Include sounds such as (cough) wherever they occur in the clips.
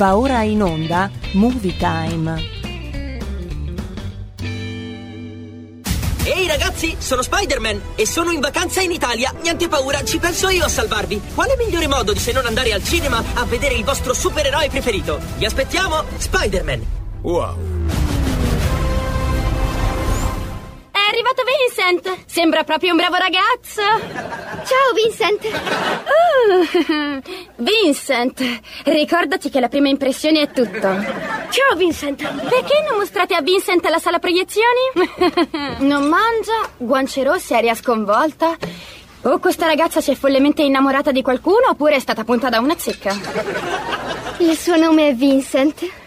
Va ora in onda Movie Time. Ehi ragazzi, sono Spider-Man e sono in vacanza in Italia. Niente paura, ci penso io a salvarvi. Quale migliore modo di se non andare al cinema a vedere il vostro supereroe preferito? Vi aspettiamo, Spider-Man. Wow. È arrivato Vincent! Sembra proprio un bravo ragazzo! Ciao Vincent! Uh, (laughs) Vincent, ricordati che la prima impressione è tutto. Ciao Vincent! Perché non mostrate a Vincent la sala proiezioni? (laughs) non mangia, guance rosse, aria sconvolta. O questa ragazza si è follemente innamorata di qualcuno oppure è stata punta da una zecca. Il suo nome è Vincent.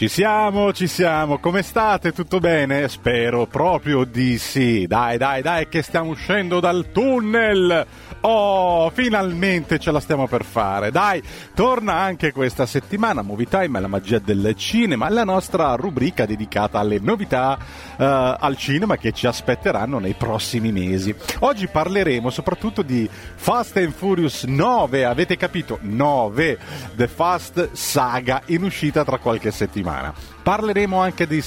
Ci siamo, ci siamo. Come state? Tutto bene? Spero proprio di sì. Dai, dai, dai, che stiamo uscendo dal tunnel. Oh, finalmente ce la stiamo per fare. Dai, torna anche questa settimana Movie Time, la magia del cinema, la nostra rubrica dedicata alle novità uh, al cinema che ci aspetteranno nei prossimi mesi. Oggi parleremo soprattutto di Fast and Furious 9, avete capito? 9, The Fast Saga in uscita tra qualche settimana. Parleremo anche di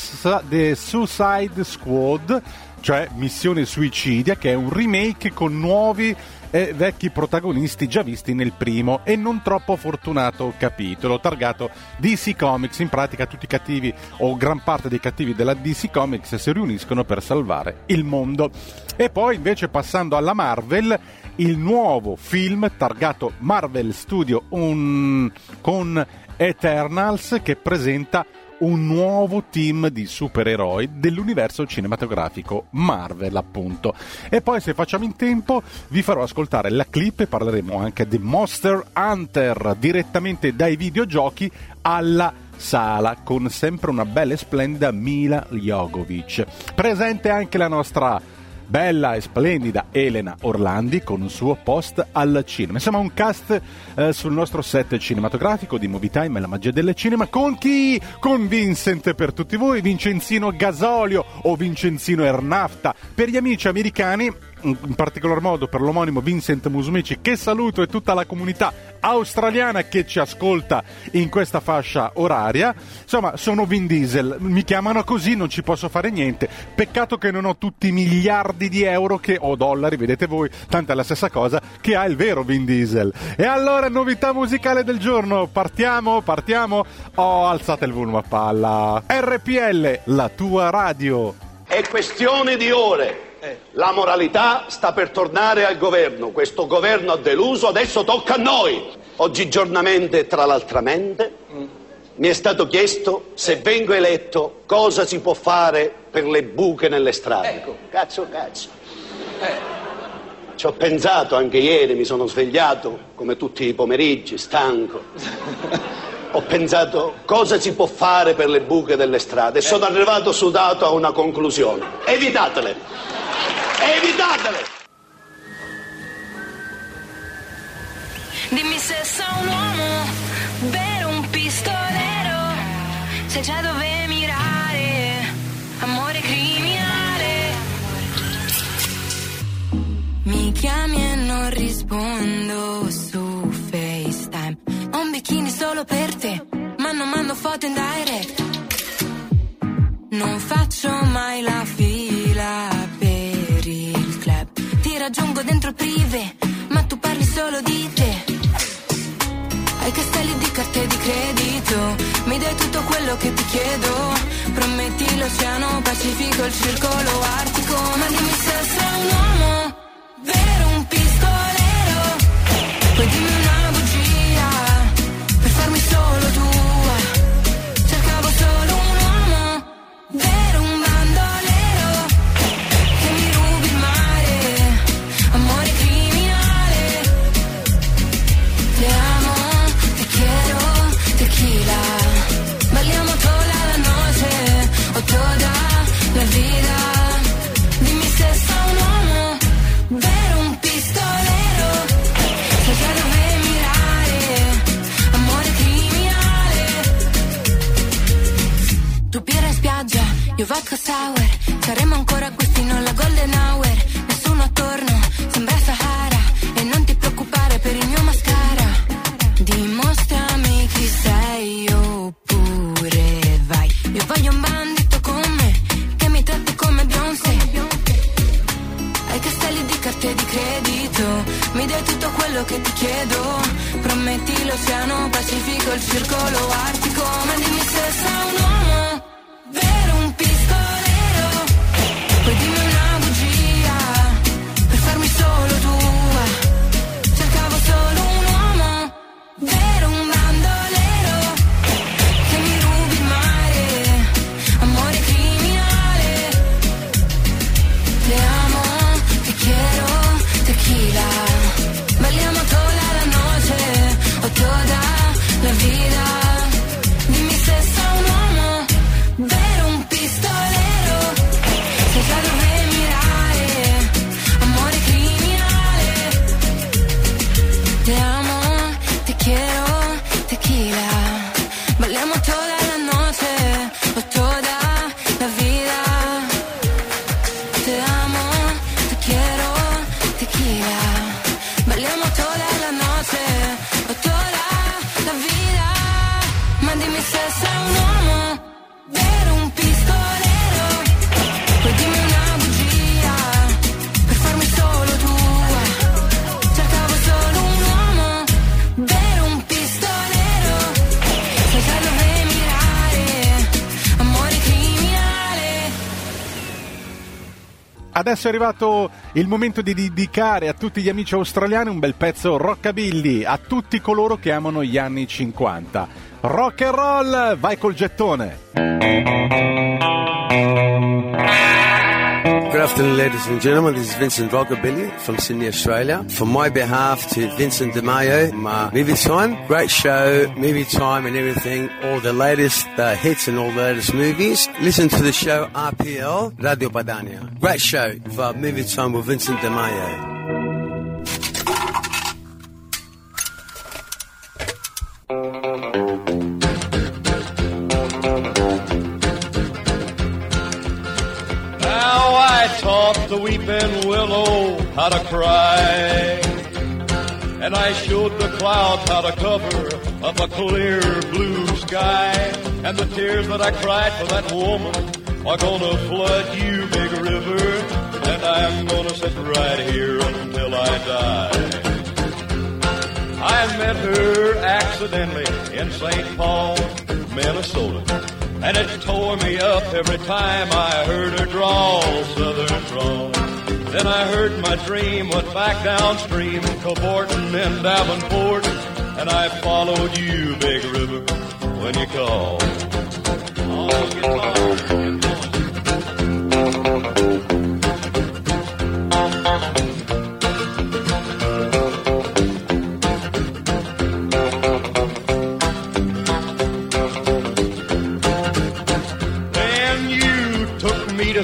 The Suicide Squad, cioè Missione Suicidia, che è un remake con nuovi e vecchi protagonisti già visti nel primo e non troppo fortunato capitolo, targato DC Comics. In pratica tutti i cattivi o gran parte dei cattivi della DC Comics si riuniscono per salvare il mondo. E poi invece passando alla Marvel, il nuovo film targato Marvel Studio un... con Eternals che presenta un nuovo team di supereroi dell'universo cinematografico Marvel, appunto. E poi, se facciamo in tempo, vi farò ascoltare la clip e parleremo anche di Monster Hunter direttamente dai videogiochi alla sala con sempre una bella e splendida Mila Jogovic. Presente anche la nostra bella e splendida Elena Orlandi con un suo post al cinema. Insomma, un cast eh, sul nostro set cinematografico di Movie Time e la magia del cinema. Con chi? Con Vincent per tutti voi, Vincenzino Gasolio o Vincenzino Ernafta. Per gli amici americani in particolar modo per l'omonimo Vincent Musumeci che saluto e tutta la comunità australiana che ci ascolta in questa fascia oraria. Insomma sono Vin Diesel mi chiamano così non ci posso fare niente. Peccato che non ho tutti i miliardi di euro che o dollari vedete voi tanto è la stessa cosa che ha il vero Vin Diesel. E allora novità musicale del giorno. Partiamo partiamo. Oh alzate il volume a palla. RPL la tua radio. È questione di ore la moralità sta per tornare al governo. Questo governo ha deluso, adesso tocca a noi. Oggigiornamente tra l'altramente mi è stato chiesto se vengo eletto cosa si può fare per le buche nelle strade. Ecco. Cazzo, cazzo. Ci ho pensato anche ieri, mi sono svegliato come tutti i pomeriggi, stanco. (laughs) Ho pensato cosa si può fare per le buche delle strade e sono arrivato sudato a una conclusione. Evitatele. Evitatele! Dimmi se sei un uomo, vero un pistolero, se c'è dove mirare, amore criminale. Mi chiami e non rispondo su bikini solo per te, ma non mando foto in direct. Non faccio mai la fila per il club. Ti raggiungo dentro prive, ma tu parli solo di te. Hai castelli di carte di credito, mi dai tutto quello che ti chiedo. Prometti l'oceano Pacifico, il circolo artico, ma dimmi se sei un uomo Adesso è arrivato il momento di dedicare a tutti gli amici australiani un bel pezzo rockabilly, a tutti coloro che amano gli anni 50. Rock and roll, vai col gettone. Good afternoon, ladies and gentlemen. This is Vincent Rockabilly from Sydney, Australia. For my behalf to Vincent DeMayo, my movie time, great show, movie time and everything, all the latest uh, hits and all the latest movies. Listen to the show RPL Radio Padania. Great show for movie time with Vincent DeMayo. The weeping willow how to cry. And I showed the clouds how to cover up a clear blue sky. And the tears that I cried for that woman are gonna flood you, big river. And I'm gonna sit right here until I die. I met her accidentally in St. Paul, Minnesota. And it tore me up every time I heard her drawl, southern drawl. Then I heard my dream went back downstream, cavorting in Davenport. And I followed you, Big River, when you called. Oh,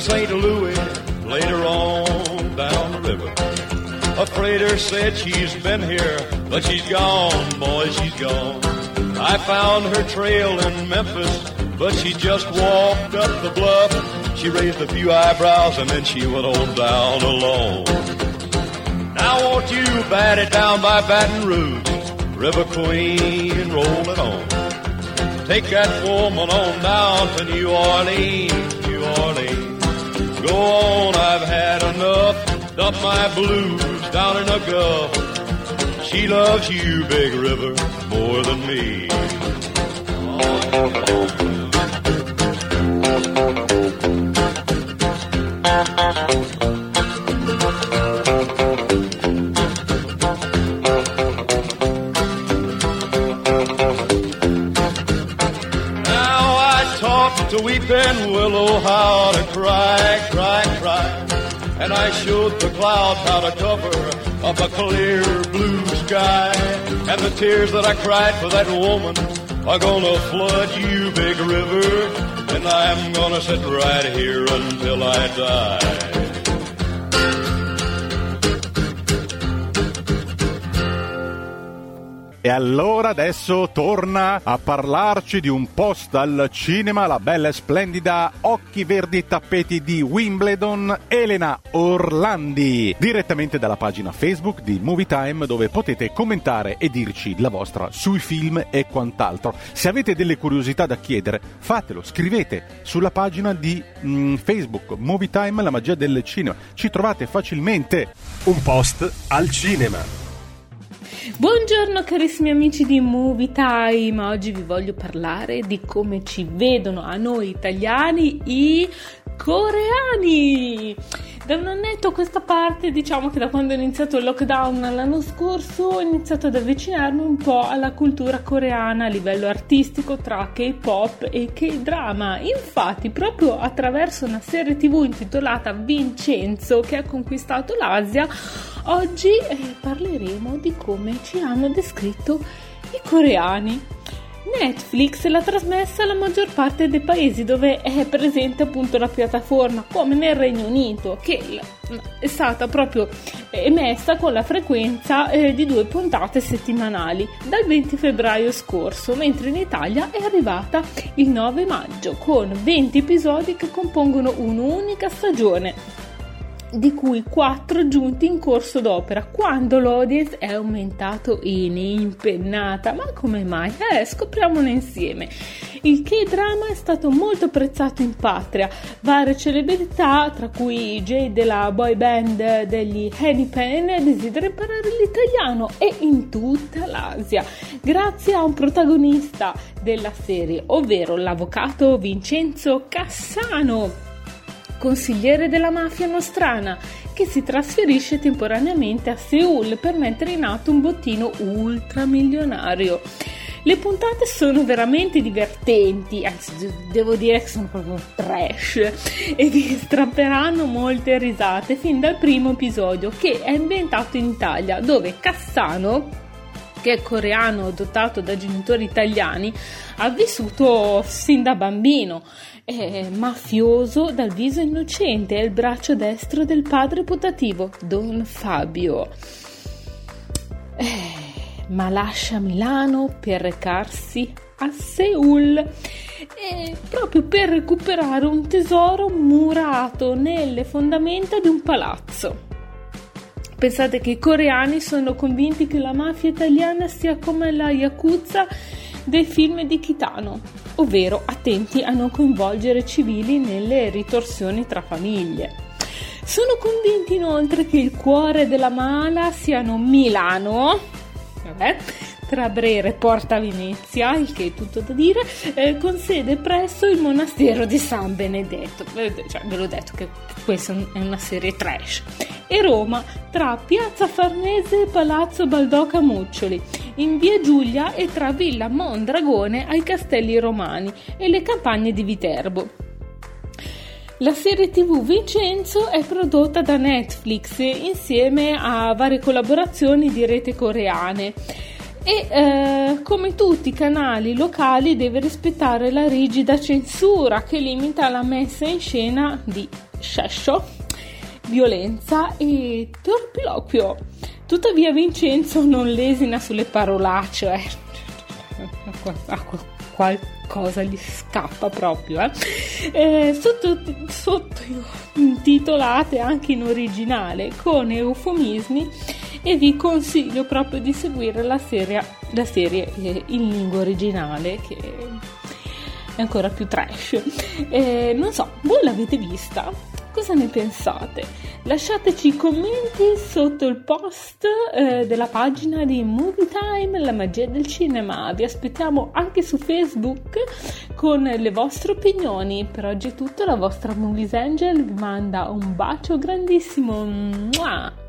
St. Louis later on down the river. A freighter said she's been here, but she's gone, boy, she's gone. I found her trail in Memphis, but she just walked up the bluff. She raised a few eyebrows and then she went on down alone. Now won't you bat it down by Baton Rouge? River Queen, roll it on. Take that woman on down to New Orleans, New Orleans. Go on, I've had enough. Dump my blues down in the Gulf. She loves you, Big River, more than me. I showed the clouds how to cover up a clear blue sky. And the tears that I cried for that woman are gonna flood you, big river. And I'm gonna sit right here until I die. E allora adesso torna a parlarci di un post al cinema, la bella e splendida Occhi Verdi Tappeti di Wimbledon, Elena Orlandi, direttamente dalla pagina Facebook di Movie Time dove potete commentare e dirci la vostra sui film e quant'altro. Se avete delle curiosità da chiedere, fatelo, scrivete sulla pagina di mm, Facebook Movie Time, la magia del cinema. Ci trovate facilmente. Un post al cinema. Buongiorno carissimi amici di Movie Time, oggi vi voglio parlare di come ci vedono a noi italiani i coreani. Da un annetto a questa parte, diciamo che da quando è iniziato il lockdown l'anno scorso, ho iniziato ad avvicinarmi un po' alla cultura coreana a livello artistico tra K-pop e K-drama. Infatti, proprio attraverso una serie TV intitolata Vincenzo che ha conquistato l'Asia, oggi eh, parleremo di come ci hanno descritto i coreani. Netflix l'ha trasmessa alla maggior parte dei paesi dove è presente appunto la piattaforma, come nel Regno Unito, che è stata proprio emessa con la frequenza eh, di due puntate settimanali dal 20 febbraio scorso, mentre in Italia è arrivata il 9 maggio con 20 episodi che compongono un'unica stagione di cui 4 giunti in corso d'opera, quando l'audience è aumentato in impennata. Ma come mai? Eh, scopriamolo insieme. Il K-drama è stato molto apprezzato in patria. Varie celebrità, tra cui Jay della boy band degli Henny Pen, desidera imparare l'italiano e in tutta l'Asia, grazie a un protagonista della serie, ovvero l'avvocato Vincenzo Cassano consigliere della mafia nostrana, che si trasferisce temporaneamente a Seoul per mettere in atto un bottino ultramilionario. Le puntate sono veramente divertenti, anzi devo dire che sono proprio trash e vi strapperanno molte risate fin dal primo episodio che è ambientato in Italia dove Cassano che è coreano dotato da genitori italiani, ha vissuto sin da bambino. È mafioso dal viso innocente, è il braccio destro del padre putativo, Don Fabio. Eh, ma lascia Milano per recarsi a Seoul eh, proprio per recuperare un tesoro murato nelle fondamenta di un palazzo. Pensate che i coreani sono convinti che la mafia italiana sia come la Yakuza dei film di Kitano, ovvero attenti a non coinvolgere civili nelle ritorsioni tra famiglie. Sono convinti inoltre che il cuore della mala siano Milano, vabbè, tra Brera e Porta Venezia, il che è tutto da dire, eh, con sede presso il monastero di San Benedetto. Cioè, ve l'ho detto che questa è una serie trash. E Roma, tra Piazza Farnese e Palazzo Baldoca Muccioli, in via Giulia e tra Villa Mondragone ai Castelli Romani e le campagne di Viterbo. La serie TV Vincenzo è prodotta da Netflix insieme a varie collaborazioni di rete coreane e eh, come tutti i canali locali deve rispettare la rigida censura che limita la messa in scena di sescio, violenza e torpiloquio. Tuttavia Vincenzo non lesina sulle parolacce, eh. qualcosa gli scappa proprio. Eh. Eh, sotto, sotto anche in originale con eufemismi e vi consiglio proprio di seguire la serie, la serie eh, in lingua originale che è ancora più trash. Eh, non so, voi l'avete vista? Cosa ne pensate? Lasciateci i commenti sotto il post eh, della pagina di Movie Time, la magia del cinema. Vi aspettiamo anche su Facebook con le vostre opinioni. Per oggi è tutto, la vostra Movies Angel vi manda un bacio grandissimo. Mua!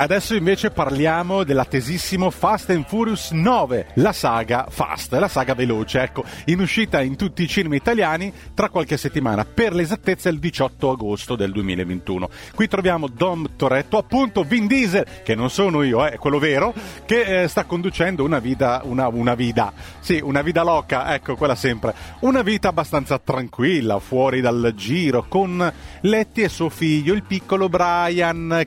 Adesso invece parliamo dell'attesissimo Fast and Furious 9, la saga Fast, la saga veloce, ecco, in uscita in tutti i cinema italiani tra qualche settimana, per l'esattezza il 18 agosto del 2021. Qui troviamo Dom Toretto, appunto Vin Diesel, che non sono io, è eh, quello vero, che eh, sta conducendo una vita, una, una vita, sì, una vita loca, ecco, quella sempre, una vita abbastanza tranquilla, fuori dal giro, con Letty e suo figlio, il piccolo Brian,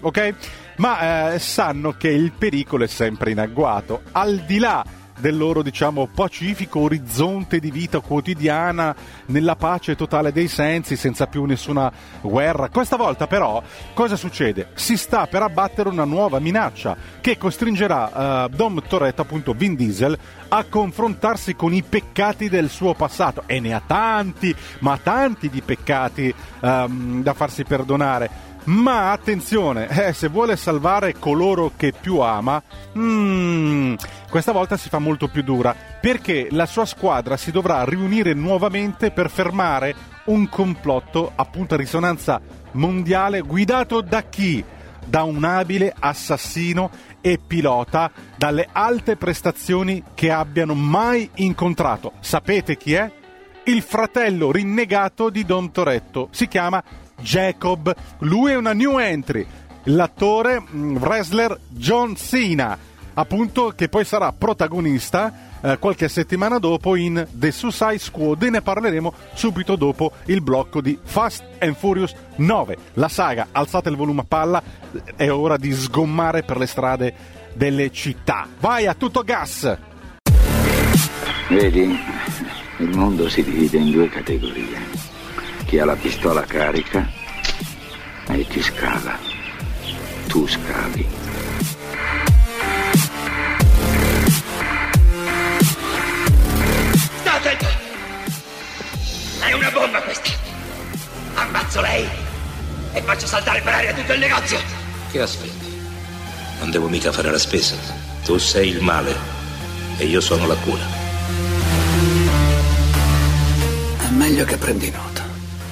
ok? Ma eh, sanno che il pericolo è sempre in agguato, al di là del loro, diciamo, pacifico orizzonte di vita quotidiana, nella pace totale dei sensi, senza più nessuna guerra. Questa volta però cosa succede? Si sta per abbattere una nuova minaccia che costringerà uh, Dom Toretto, appunto Vin Diesel, a confrontarsi con i peccati del suo passato. E ne ha tanti, ma tanti di peccati um, da farsi perdonare. Ma attenzione, eh, se vuole salvare coloro che più ama, mm, questa volta si fa molto più dura, perché la sua squadra si dovrà riunire nuovamente per fermare un complotto appunto a risonanza mondiale guidato da chi? Da un abile assassino e pilota dalle alte prestazioni che abbiano mai incontrato. Sapete chi è? Il fratello rinnegato di Don Toretto. Si chiama Jacob. Lui è una new entry. L'attore mm, wrestler John Cena, appunto, che poi sarà protagonista eh, qualche settimana dopo in The Suicide Squad e ne parleremo subito dopo il blocco di Fast and Furious 9. La saga, alzate il volume a palla, è ora di sgommare per le strade delle città. Vai a tutto gas! Vedi, il mondo si divide in due categorie. Chi ha la pistola carica e chi scava. Tu scavi. State! È una bomba questa! Ammazzo lei e faccio saltare per aria tutto il negozio! Che aspetti? Non devo mica fare la spesa. Tu sei il male e io sono la cura. È meglio che prendi nota.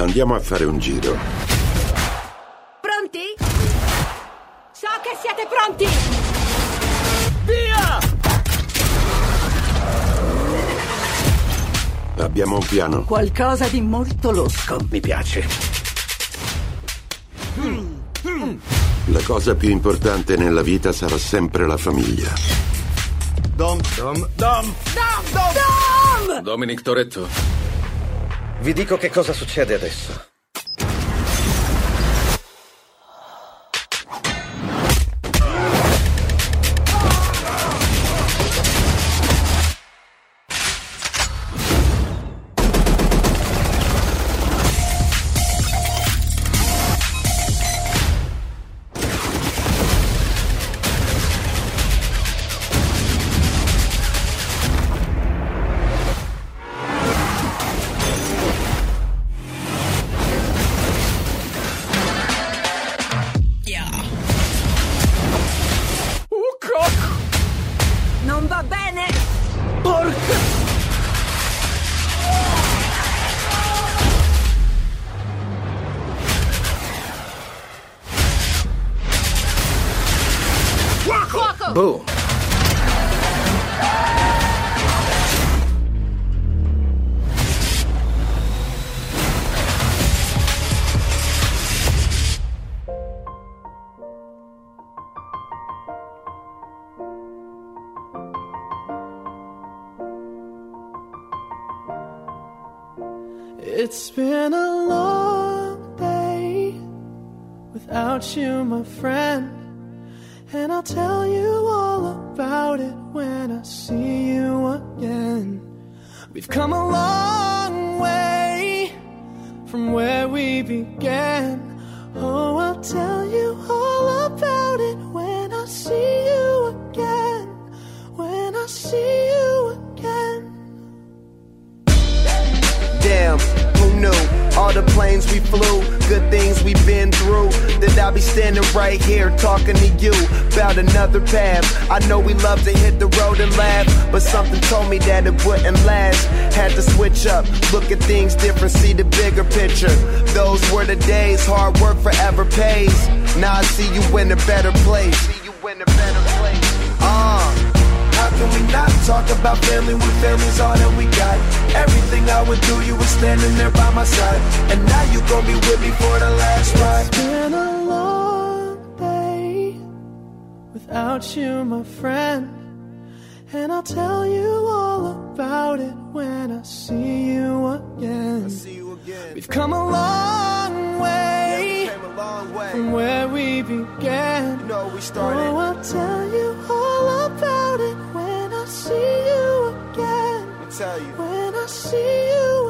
Andiamo a fare un giro. Pronti? So che siete pronti! Via! Abbiamo un piano. Qualcosa di molto losco. Mi piace. La cosa più importante nella vita sarà sempre la famiglia. Dom, Dom, Dom. Dom! Dom! Dominic Toretto. Vi dico che cosa succede adesso. Without you, my friend. Another path. I know we love to hit the road and laugh, but something told me that it wouldn't last. Had to switch up, look at things different, see the bigger picture. Those were the days, hard work forever pays. Now I see you in a better place. See you in a better place. Uh. How can we not talk about family when family's all that we got? Everything I would do, you were standing there by my side. And now you gon' be with me for the last ride. Without you, my friend. And I'll tell you all about it when I see you again. We've come a long way, from where we began. You know, we started. Oh, I'll tell you all about it when I see you tell you. when I see you again.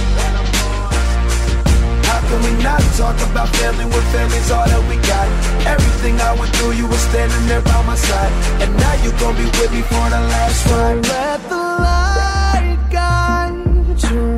How can we not talk about family when family's all that we got? Everything I went through, you were standing there by my side. And now you gon' be with me for the last ride. Let the light guide your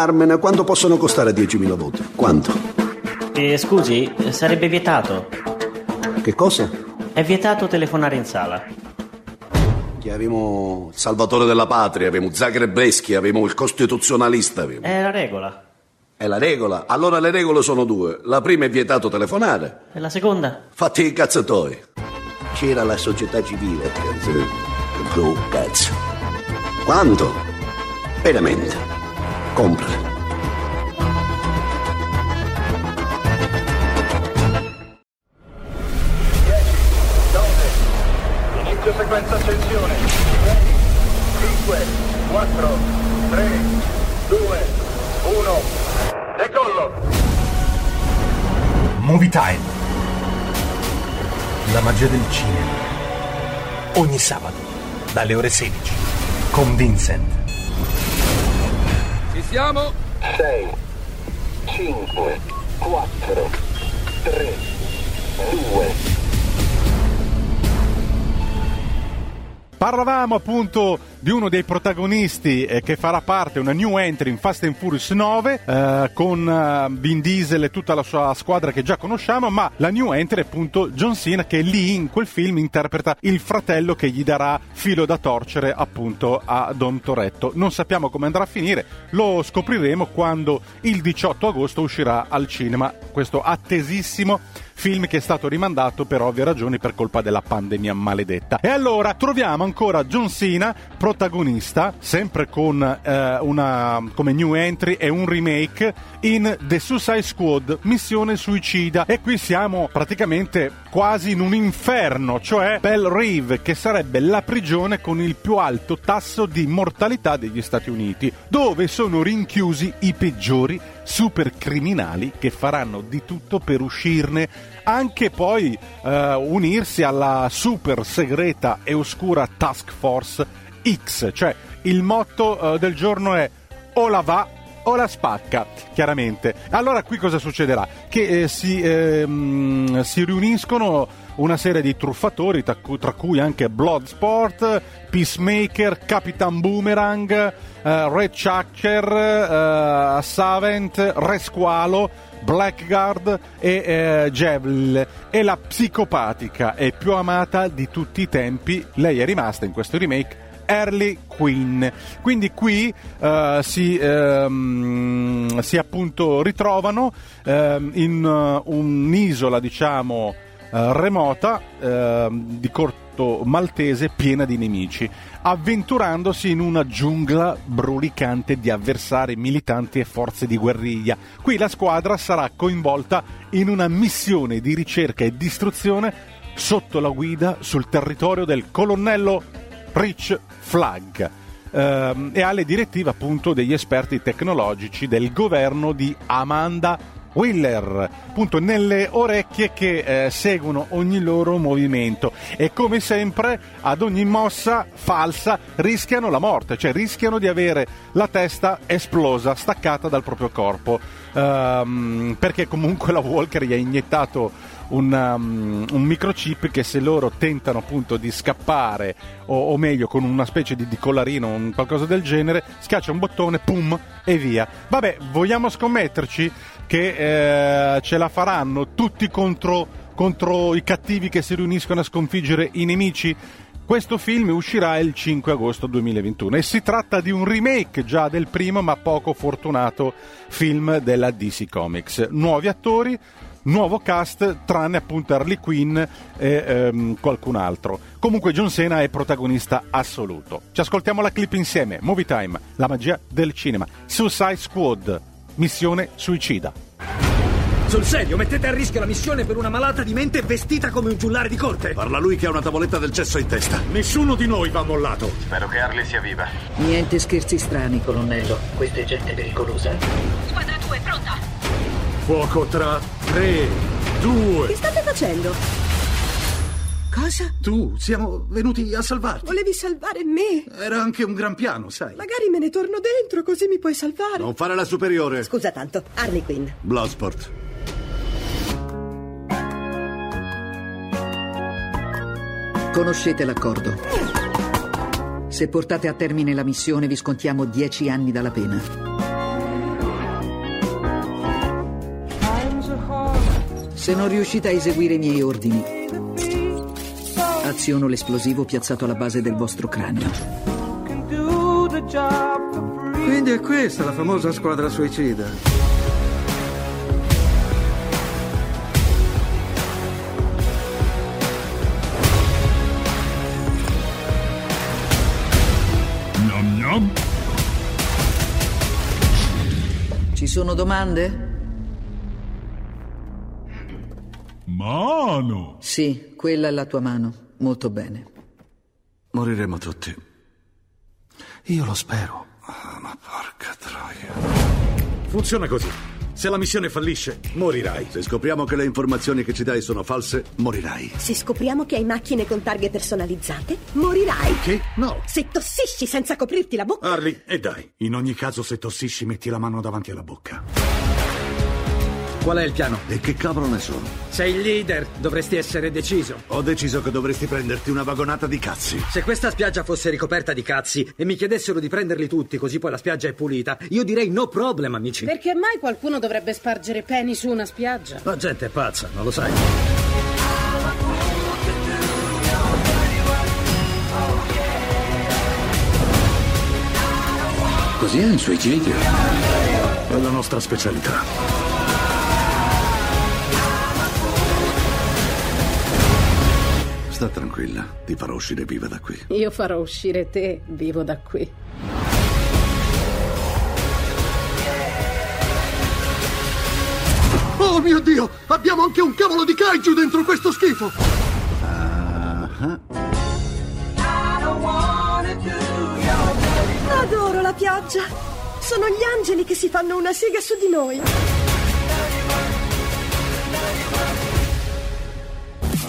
Carmen, quanto possono costare 10.000 voti? Quanto? Eh, scusi, sarebbe vietato. Che cosa? È vietato telefonare in sala. Che avevamo il salvatore della patria, avevamo Zagrebeschi, avevamo il costituzionalista. Avevamo. È la regola. È la regola? Allora le regole sono due. La prima è vietato telefonare. E la seconda? Fatti i cazzatoi. C'era la società civile. Bru cazzo. Quanto? Veramente. Comprale. Inizio sequenza accensione. 5, 4, 3, 2, 1. Decollo! Movie Time. La magia del cinema. Ogni sabato, dalle ore 16. Con Vincent. Ci siamo? 6, 5, 4, 3, 2, Parlavamo appunto di uno dei protagonisti eh, che farà parte, una new entry in Fast and Furious 9 eh, con eh, Vin Diesel e tutta la sua squadra che già conosciamo, ma la new entry è appunto John Cena che lì in quel film interpreta il fratello che gli darà filo da torcere appunto a Don Toretto. Non sappiamo come andrà a finire, lo scopriremo quando il 18 agosto uscirà al cinema questo attesissimo film che è stato rimandato per ovvie ragioni per colpa della pandemia maledetta. E allora troviamo ancora John Cena, protagonista, sempre con eh, una come new entry e un remake in The Suicide Squad, Missione Suicida. E qui siamo praticamente quasi in un inferno, cioè Bell Reeve, che sarebbe la prigione con il più alto tasso di mortalità degli Stati Uniti, dove sono rinchiusi i peggiori supercriminali che faranno di tutto per uscirne, anche poi eh, unirsi alla super segreta e oscura Task Force X, cioè il motto eh, del giorno è o la va o la spacca, chiaramente. Allora qui cosa succederà? Che eh, si, ehm, si riuniscono una serie di truffatori, tra cui, tra cui anche Bloodsport, Peacemaker, Capitan Boomerang, eh, Red Chucker, eh, Savant, Re Squalo, Blackguard e eh, Javel e la psicopatica e più amata di tutti i tempi, lei è rimasta in questo remake, Early Queen. Quindi qui eh, si, ehm, si appunto ritrovano ehm, in eh, un'isola, diciamo, eh, remota ehm, di corto maltese piena di nemici, avventurandosi in una giungla brulicante di avversari militanti e forze di guerriglia. Qui la squadra sarà coinvolta in una missione di ricerca e distruzione sotto la guida sul territorio del colonnello Rich Flag. ehm, e alle direttive appunto degli esperti tecnologici del governo di Amanda Wheeler, appunto nelle orecchie che eh, seguono ogni loro movimento. E come sempre ad ogni mossa falsa rischiano la morte, cioè rischiano di avere la testa esplosa, staccata dal proprio corpo, Ehm, perché comunque la Walker gli ha iniettato un, um, un microchip che se loro tentano appunto di scappare o, o meglio con una specie di, di collarino o qualcosa del genere schiaccia un bottone pum e via. Vabbè vogliamo scommetterci che eh, ce la faranno tutti contro, contro i cattivi che si riuniscono a sconfiggere i nemici questo film uscirà il 5 agosto 2021 e si tratta di un remake già del primo ma poco fortunato film della DC Comics. Nuovi attori, nuovo cast, tranne appunto Harley Quinn e ehm, qualcun altro. Comunque John Cena è protagonista assoluto. Ci ascoltiamo la clip insieme. Movie Time, la magia del cinema. Suicide Squad, missione suicida. Sul serio, mettete a rischio la missione per una malata di mente vestita come un giullare di corte. Parla lui che ha una tavoletta del cesso in testa. Nessuno di noi va mollato. Spero che Harley sia viva. Niente scherzi strani, colonnello. Questa è gente pericolosa. Squadra 2, pronta! Fuoco tra 3, 2. Che state facendo? Cosa? Tu, siamo venuti a salvarti. Volevi salvare me? Era anche un gran piano, sai. Magari me ne torno dentro, così mi puoi salvare. Non fare la superiore. Scusa tanto, Harley Quinn. Bloodsport. Conoscete l'accordo. Se portate a termine la missione vi scontiamo 10 anni dalla pena. Se non riuscite a eseguire i miei ordini, aziono l'esplosivo piazzato alla base del vostro cranio. Quindi è questa la famosa squadra suicida. Ci sono domande? Mano! Sì, quella è la tua mano. Molto bene. Moriremo tutti. Io lo spero. Ah, ma porca troia. Funziona così. Se la missione fallisce, morirai. Se scopriamo che le informazioni che ci dai sono false, morirai. Se scopriamo che hai macchine con targhe personalizzate, morirai. Che? No. Se tossisci senza coprirti la bocca. Harley, e dai. In ogni caso, se tossisci, metti la mano davanti alla bocca. Qual è il piano? E che cavolo ne so? Sei il leader, dovresti essere deciso. Ho deciso che dovresti prenderti una vagonata di cazzi. Se questa spiaggia fosse ricoperta di cazzi e mi chiedessero di prenderli tutti così poi la spiaggia è pulita, io direi no problem, amici. Perché mai qualcuno dovrebbe spargere peni su una spiaggia? La gente è pazza, non lo sai. Così è un suicidio. È la nostra specialità. Sta tranquilla, ti farò uscire viva da qui. Io farò uscire te vivo da qui. Oh mio Dio! Abbiamo anche un cavolo di kaiju dentro questo schifo! Adoro la pioggia. Sono gli angeli che si fanno una sega su di noi.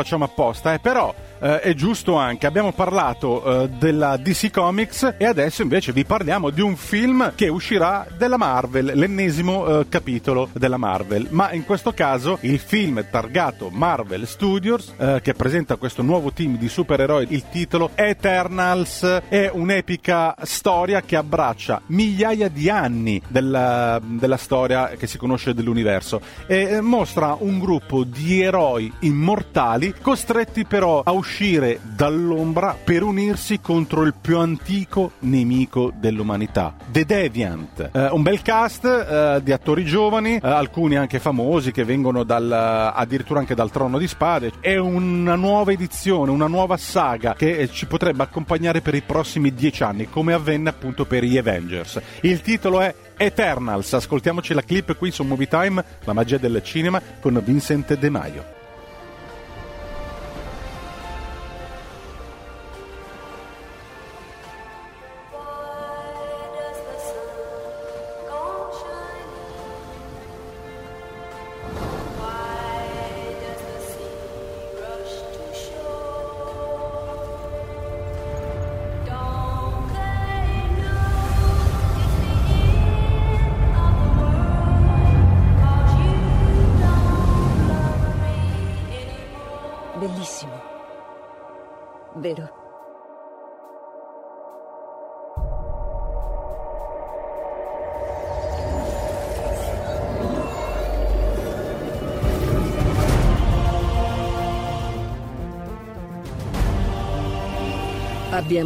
facciamo apposta, eh, però eh, è giusto anche. Abbiamo parlato eh, della DC Comics e adesso invece vi parliamo di un film che uscirà della Marvel, l'ennesimo eh, capitolo della Marvel. Ma in questo caso il film targato Marvel Studios, eh, che presenta questo nuovo team di supereroi, il titolo Eternals, è un'epica storia che abbraccia migliaia di anni della, della storia che si conosce dell'universo e eh, mostra un gruppo di eroi immortali costretti però a uscire uscire dall'ombra per unirsi contro il più antico nemico dell'umanità, The Deviant. Eh, un bel cast eh, di attori giovani, eh, alcuni anche famosi che vengono dal, eh, addirittura anche dal Trono di Spade. È una nuova edizione, una nuova saga che eh, ci potrebbe accompagnare per i prossimi dieci anni, come avvenne appunto per gli Avengers. Il titolo è Eternals. Ascoltiamoci la clip qui su Movie Time, la magia del cinema con Vincent De Maio.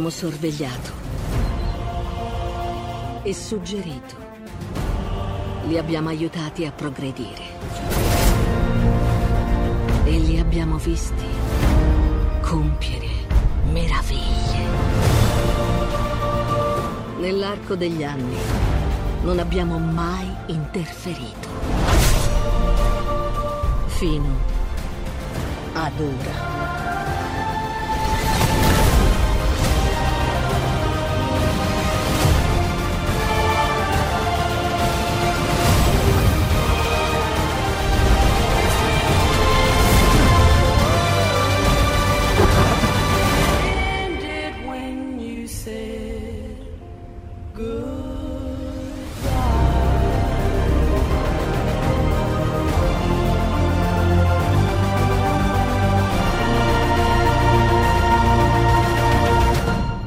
Sorvegliato e suggerito. Li abbiamo aiutati a progredire. E li abbiamo visti compiere meraviglie. Nell'arco degli anni non abbiamo mai interferito. Fino ad ora.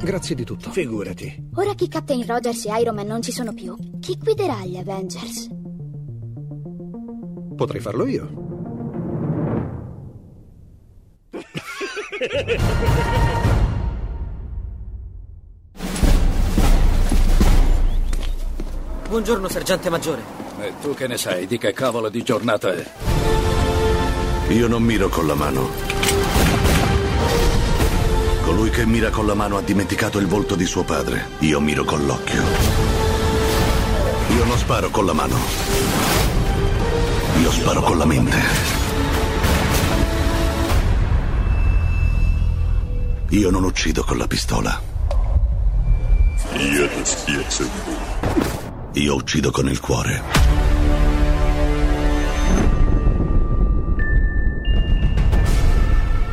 Grazie di tutto. Figurati. Ora che Captain Rogers e Iron Man non ci sono più, chi guiderà gli Avengers? Potrei farlo io. Buongiorno, sergente maggiore. E tu che ne sai di che cavolo di giornata è? Io non miro con la mano. Colui che mira con la mano ha dimenticato il volto di suo padre. Io miro con l'occhio. Io non sparo con la mano. Io sparo con la mente. Io non uccido con la pistola. Io ti spiazzo. Io uccido con il cuore.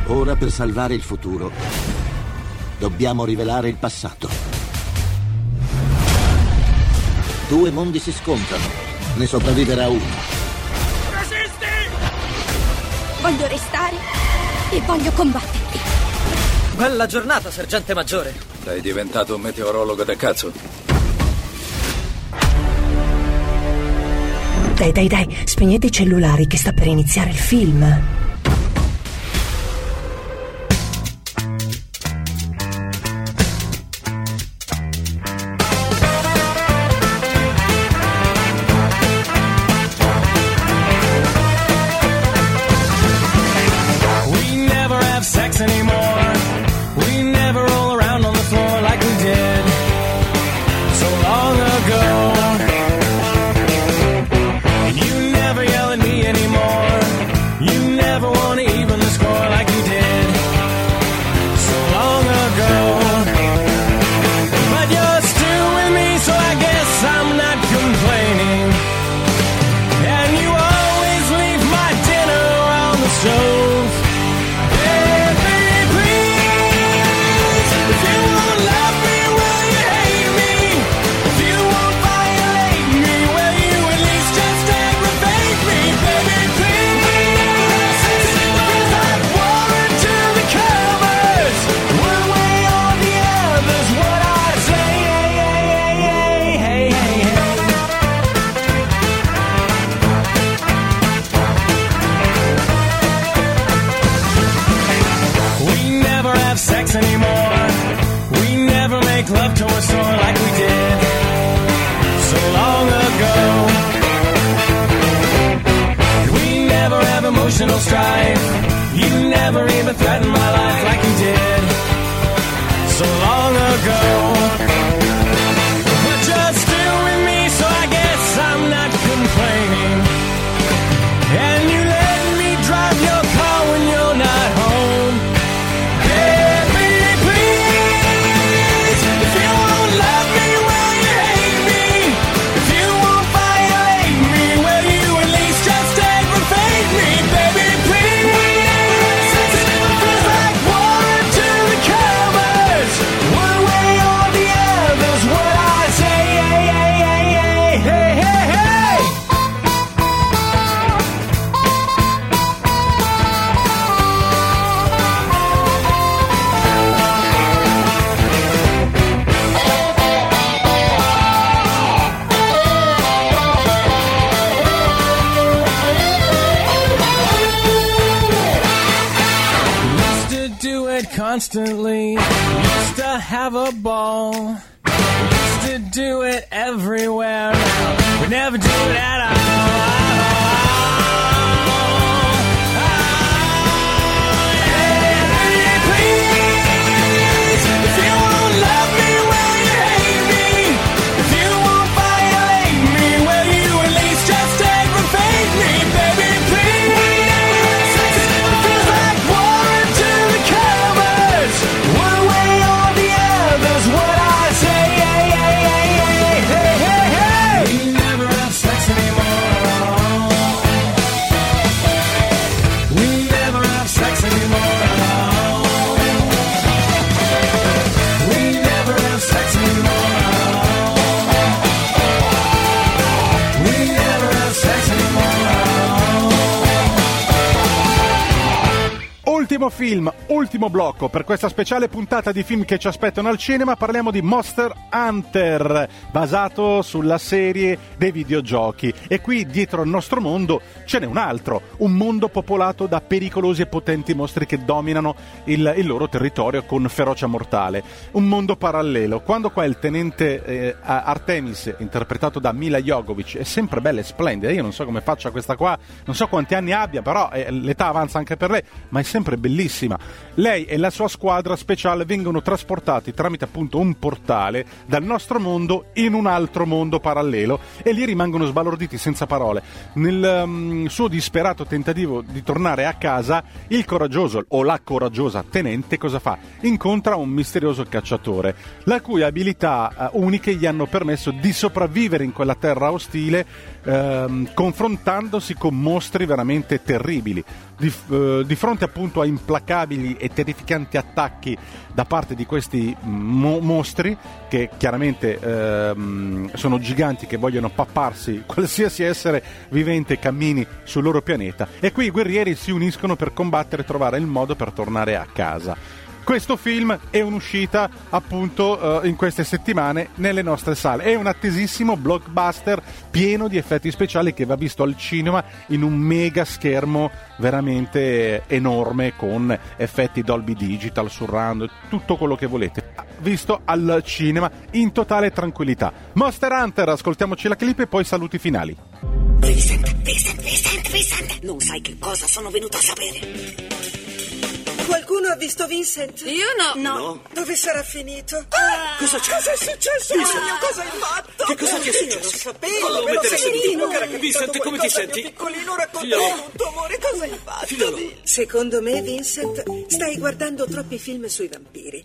Ora per salvare il futuro dobbiamo rivelare il passato. Due mondi si scontrano, ne sopravviverà uno. Voglio restare e voglio combatterti. Bella giornata, sergente maggiore. Sei diventato un meteorologo da cazzo. Dai, dai, dai, spegnete i cellulari che sta per iniziare il film. Ultimo blocco per questa speciale puntata di film che ci aspettano al cinema. Parliamo di Monster Hunter, basato sulla serie dei videogiochi. E qui dietro al nostro mondo ce n'è un altro, un mondo popolato da pericolosi e potenti mostri che dominano il, il loro territorio con ferocia mortale. Un mondo parallelo. Quando qua il tenente eh, Artemis, interpretato da Mila Jogovic, è sempre bella e splendida. Io non so come faccia questa qua, non so quanti anni abbia, però eh, l'età avanza anche per lei, ma è sempre bellissima. Lei e la sua squadra speciale vengono trasportati tramite appunto un portale dal nostro mondo in un altro mondo parallelo e lì rimangono sbalorditi senza parole. Nel um, suo disperato tentativo di tornare a casa, il coraggioso o la coraggiosa tenente cosa fa? Incontra un misterioso cacciatore, la cui abilità uh, uniche gli hanno permesso di sopravvivere in quella terra ostile ehm, confrontandosi con mostri veramente terribili. Di, eh, di fronte appunto a implacabili e terrificanti attacchi da parte di questi mo- mostri, che chiaramente ehm, sono giganti che vogliono papparsi (laughs) qualsiasi essere vivente cammini sul loro pianeta, e qui i guerrieri si uniscono per combattere e trovare il modo per tornare a casa. Questo film è un'uscita appunto eh, in queste settimane nelle nostre sale. È un attesissimo blockbuster pieno di effetti speciali che va visto al cinema in un mega schermo veramente enorme con effetti Dolby Digital, surround, tutto quello che volete. Visto al cinema in totale tranquillità. Monster Hunter, ascoltiamoci la clip e poi saluti finali. Vincent, Vincent, Vincent, Vincent, non sai che cosa sono venuto a sapere. Qualcuno ha visto Vincent? Io no. No. Dove sarà finito? Cosa c'è? Cosa è successo? Vincent. Cosa hai fatto? Che cosa ti è Io successo? lo sapevo, Fallo me lo mettere capitato Vincent, come ti senti? piccolino, raccontami Figliolo. tutto, amore, cosa hai fatto? Figliolo. Secondo me, Vincent, stai guardando troppi film sui vampiri.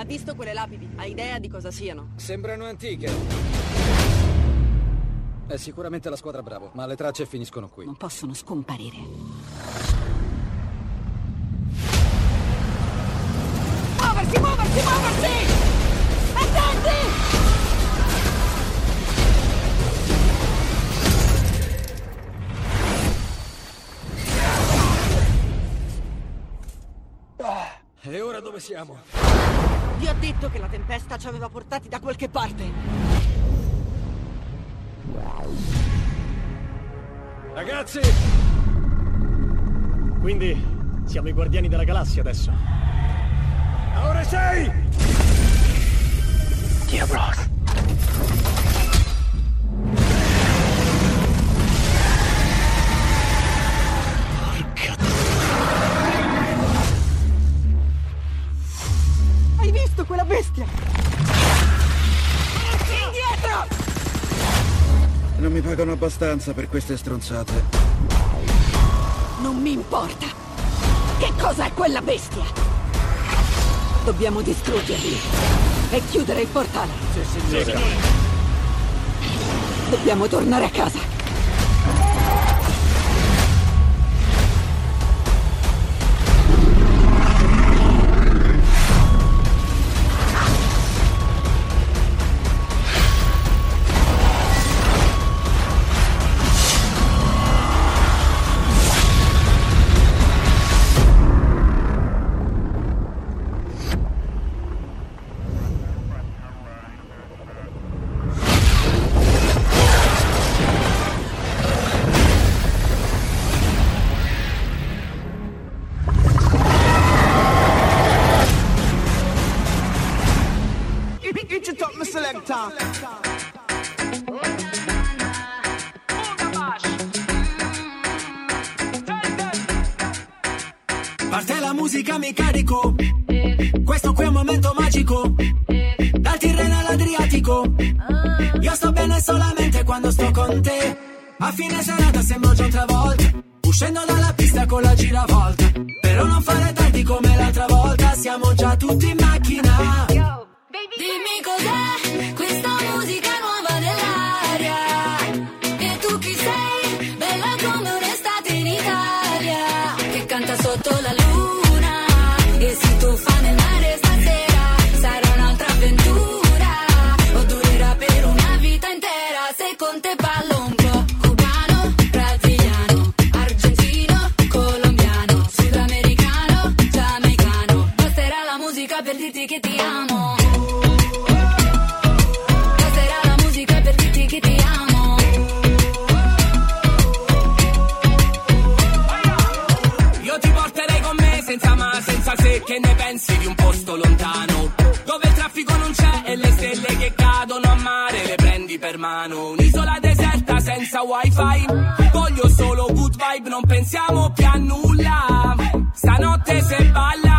ha visto quelle lapidi? Ha idea di cosa siano? Sembrano antiche. È sicuramente la squadra Bravo, ma le tracce finiscono qui. Non possono scomparire. Muoversi, muoversi, muoversi! E ora dove siamo? Vi ho detto che la tempesta ci aveva portati da qualche parte. Ragazzi! Quindi siamo i guardiani della galassia adesso. Ora sei! Diablos. Visto quella bestia? Indietro! Non mi pagano abbastanza per queste stronzate. Non mi importa. Che cosa è quella bestia? Dobbiamo distruggerli e chiudere il portale. Sì, signore. Dobbiamo tornare a casa. Intera Se senza wifi. Voglio solo good vibe, non pensiamo più a nulla. Stanotte se balla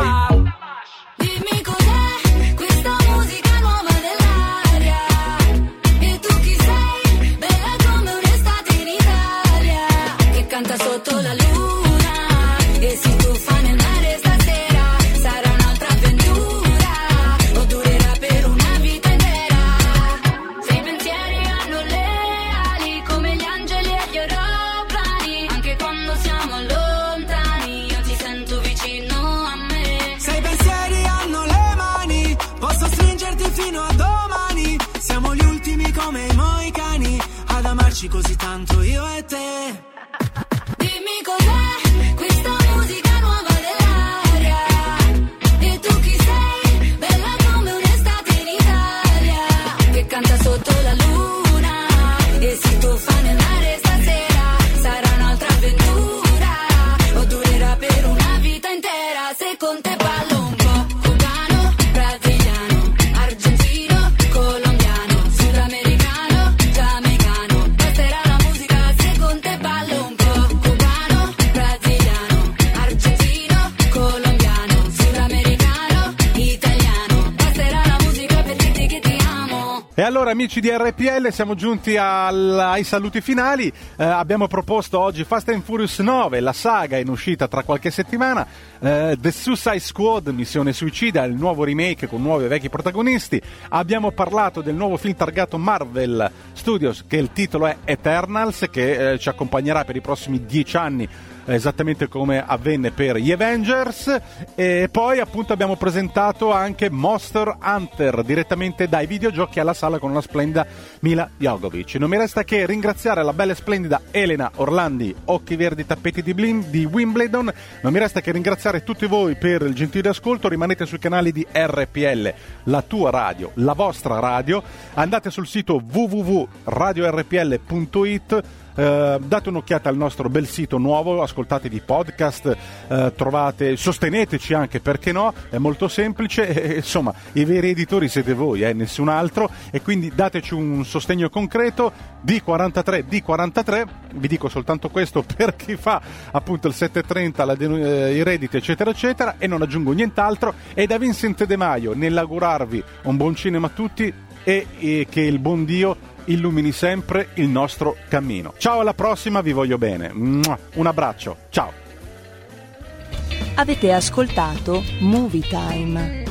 allora amici di RPL siamo giunti al- ai saluti finali, Eh, abbiamo proposto oggi Fast and Furious 9, la saga in uscita tra qualche settimana, Eh, The Suicide Squad, Missione Suicida, il nuovo remake con nuovi e vecchi protagonisti, abbiamo parlato del nuovo film targato Marvel Studios che il titolo è Eternals che eh, ci accompagnerà per i prossimi dieci anni esattamente come avvenne per gli Avengers. E poi appunto abbiamo presentato anche Monster Hunter direttamente dai videogiochi alla sala con la splendida Mila Jogovic. Non mi resta che ringraziare la bella e splendida Elena Orlandi, Occhi Verdi Tappeti di, Blim, di Wimbledon, non mi resta che ringraziare tutti voi per il gentile ascolto, rimanete sui canali di RPL, la tua radio, la vostra radio, andate sul sito www.radiorpl.it eh, date un'occhiata al nostro bel sito nuovo, ascoltatevi i podcast, eh, trovate, sosteneteci anche perché no, è molto semplice, (laughs) e, insomma i veri editori siete voi, eh, nessun altro. E quindi dateci un sostegno concreto D43 D43, vi dico soltanto questo (laughs) per chi fa appunto il 730, la denu- eh, i redditi eccetera eccetera e non aggiungo nient'altro. E da Vincent De Maio nell'augurarvi un buon cinema a tutti e, e che il buon Dio illumini sempre il nostro cammino. Ciao alla prossima, vi voglio bene. Un abbraccio, ciao. Avete ascoltato Movie Time.